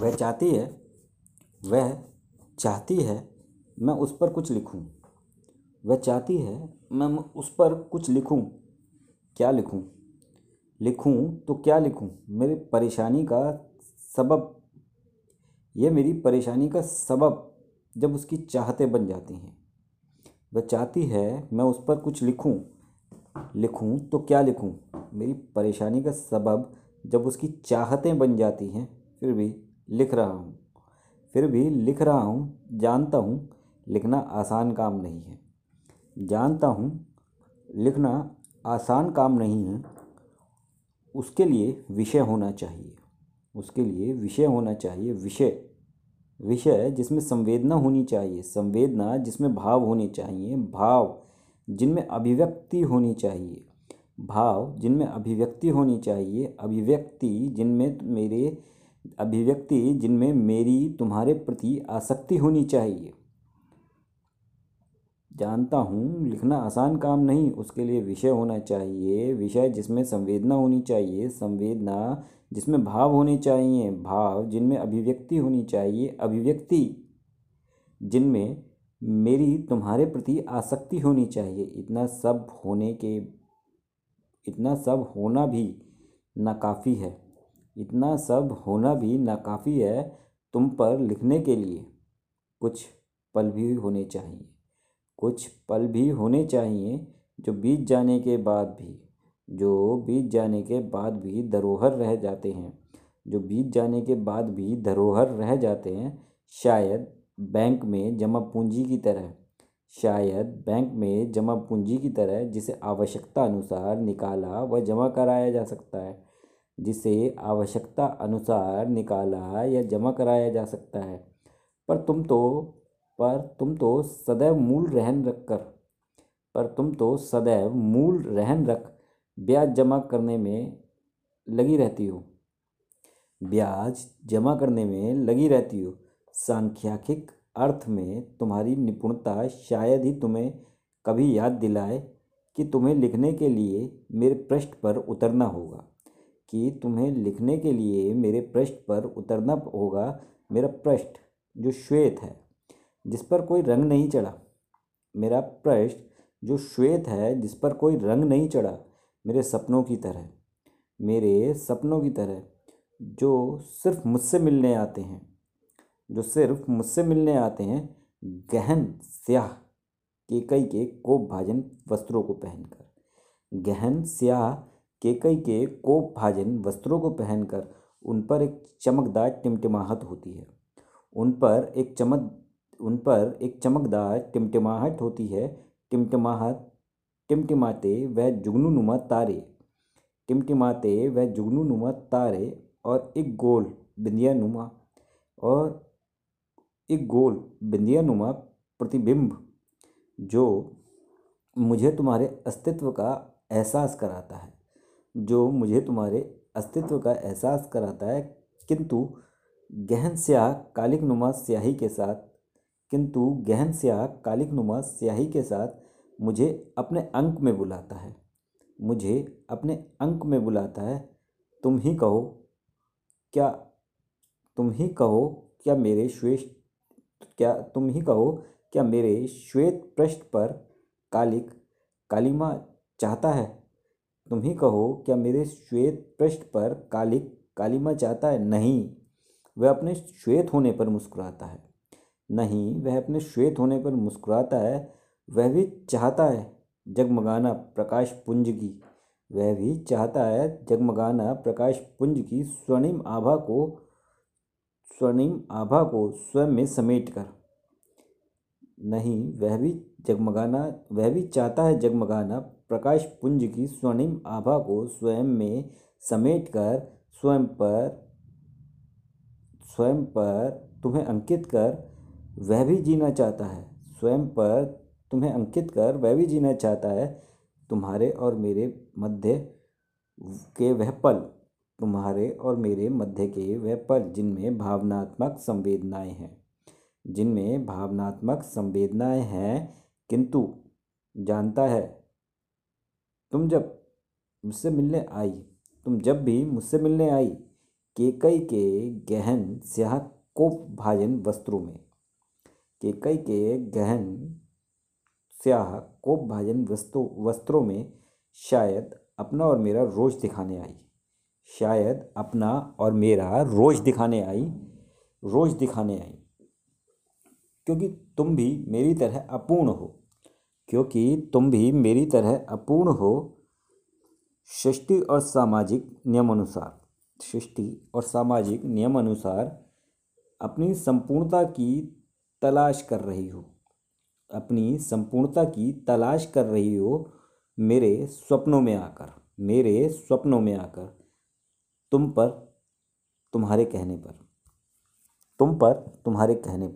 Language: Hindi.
वह चाहती है, वह चाहती है मैं उस पर कुछ लिखूँ। वह चाहती है मैं उस पर कुछ लिखूँ। क्या लिखूँ? लिखूँ तो क्या लिखूँ? मेरी परेशानी का सबब। यह मेरी परेशानी का सबब जब उसकी चाहतें बन जाती हैं। वह चाहती है मैं उस पर कुछ लिखूँ। लिखूँ तो क्या लिखूँ? मेरी परेशानी का सबब जब उसकी चाहतें बन जाती हैं, फिर भी लिख रहा हूँ। फिर भी लिख रहा हूँ, जानता हूँ, लिखना आसान काम नहीं है। जानता हूँ, लिखना आसान काम नहीं है, उसके लिए विषय होना चाहिए। उसके लिए विषय होना चाहिए, विषय। विषय जिसमें संवेदना होनी चाहिए, संवेदना जिसमें भाव होने चाहिए, भाव जिनमें अभिव्यक्ति होनी चाहिए। भाव जिनमें अभिव्यक्ति होनी चाहिए, अभिव्यक्ति जिनमें मेरे अभिव्यक्ति जिनमें मेरी, तुम्हारे प्रति आसक्ति होनी चाहिए। जानता हूँ, लिखना आसान काम नहीं, उसके लिए विषय होना चाहिए। विषय जिसमें संवेदना होनी चाहिए, संवेदना जिसमें भाव होने चाहिए। भाव जिनमें अभिव्यक्ति होनी चाहिए। अभिव्यक्ति जिनमें मेरी, तुम्हारे प्रति आसक्ति होनी चाहिए। इतना सब होने के, इतना सब होना भी नाकाफ़ी है। इतना सब होना भी नाकाफ़ी है तुम पर लिखने के लिए। कुछ पल भी होने चाहिए। कुछ पल भी होने चाहिए जो बीत जाने के बाद भी, जो बीत जाने के बाद भी धरोहर रह जाते हैं। जो बीत जाने के बाद भी धरोहर रह जाते हैं, शायद बैंक में जमा पूंजी की तरह। शायद बैंक में जमा पूंजी की तरह जिसे आवश्यकता अनुसार निकाला व जमा कराया जा सकता है। जिसे आवश्यकता अनुसार निकाला या जमा कराया जा सकता है। पर तुम तो पर तुम तो सदैव मूल रहन रख कर पर तुम तो सदैव मूल रहन रख ब्याज जमा करने में लगी रहती हो। ब्याज जमा करने में लगी रहती हो। सांख्यिक अर्थ में तुम्हारी निपुणता शायद ही तुम्हें कभी याद दिलाए कि तुम्हें लिखने के लिए मेरे पृष्ठ पर उतरना होगा। कि तुम्हें लिखने के लिए मेरे पृष्ठ पर उतरना होगा, मेरा पृष्ठ, जो श्वेत है, जिस पर कोई रंग नहीं चढ़ा। मेरा पृष्ठ, जो श्वेत है, जिस पर कोई रंग नहीं चढ़ा, मेरे सपनों की तरह, मेरे सपनों की तरह, जो सिर्फ़ मुझसे मिलने आते हैं, जो सिर्फ़ मुझसे मिलने आते हैं, गहन स्याह केकई के कोप भाजन वस्त्रों को पहनकर। गहन स्याह केकई के कोप भाजन वस्त्रों को पहनकर उन पर एक चमकदार टिमटिमाहट होती है। उन पर एक चमक उन पर एक चमकदार टिमटिमाहट होती है। टिमटिमाहट, टिमटिमाते वह जुगनूनुमा तारे। टिमटिमाते वह जुगनूनुमा तारे और एक गोल बिंदिया नुमा और एक गोल बिंदिया नुमा प्रतिबिंब जो मुझे तुम्हारे अस्तित्व का एहसास कराता है। जो मुझे तुम्हारे अस्तित्व का एहसास कराता है। किंतु गहन स्याह कालिक नुमा स्याही के साथ, किंतु गहन स्याह कालिक नुमा स्याही के साथ मुझे अपने अंक में बुलाता है। मुझे अपने अंक में बुलाता है। तुम ही कहो, क्या तुम ही कहो, क्या मेरे श्वेत, क्या तुम ही कहो, क्या मेरे श्वेत पृष्ठ पर कालिक कालिमा चाहता है? तुम ही कहो, क्या मेरे श्वेत पृष्ठ पर कालिक कालिमा चाहता है? नहीं। वह अपने श्वेत होने पर मुस्कुराता है। नहीं, वह अपने श्वेत होने पर मुस्कुराता है। वह भी चाहता है जगमगाना प्रकाश पुंज की। वह भी चाहता है जगमगाना प्रकाश पुंज की स्वर्णिम आभा को, स्वर्णिम आभा को स्वयं में समेट कर नहीं, वह भी जगमगाना, वह भी चाहता है जगमगाना, प्रकाश पुंज की स्वर्णिम आभा को स्वयं में समेट कर स्वयं पर स्वयं पर तुम्हें अंकित कर, वह भी जीना चाहता है। स्वयं पर तुम्हें अंकित कर, वह भी जीना चाहता है। तुम्हारे और मेरे मध्य के वह पल, तुम्हारे और मेरे मध्य के वह पल, जिनमें भावनात्मक संवेदनाएँ हैं। जिनमें भावनात्मक संवेदनाएँ हैं किंतु जानता है, तुम जब मुझसे मिलने आई, तुम जब भी मुझसे मिलने आई, केकई के गहन स्याह कोप भाजन वस्त्रों में, केकई के गहन स्याह कोप भाजन वस्तु, वस्त्रों में शायद अपना और मेरा रोज दिखाने आई, शायद अपना और मेरा रोज दिखाने आई, रोज दिखाने आई। क्योंकि तुम भी मेरी तरह अपूर्ण हो। क्योंकि तुम भी मेरी तरह अपूर्ण हो, सृष्टि और सामाजिक नियमानुसार, सृष्टि और सामाजिक नियमानुसार अपनी संपूर्णता की तलाश कर रही हो। अपनी संपूर्णता की तलाश कर रही हो मेरे स्वप्नों में आकर, मेरे स्वप्नों में आकर, तुम पर, तुम्हारे कहने पर, तुम पर, तुम्हारे कहने पर।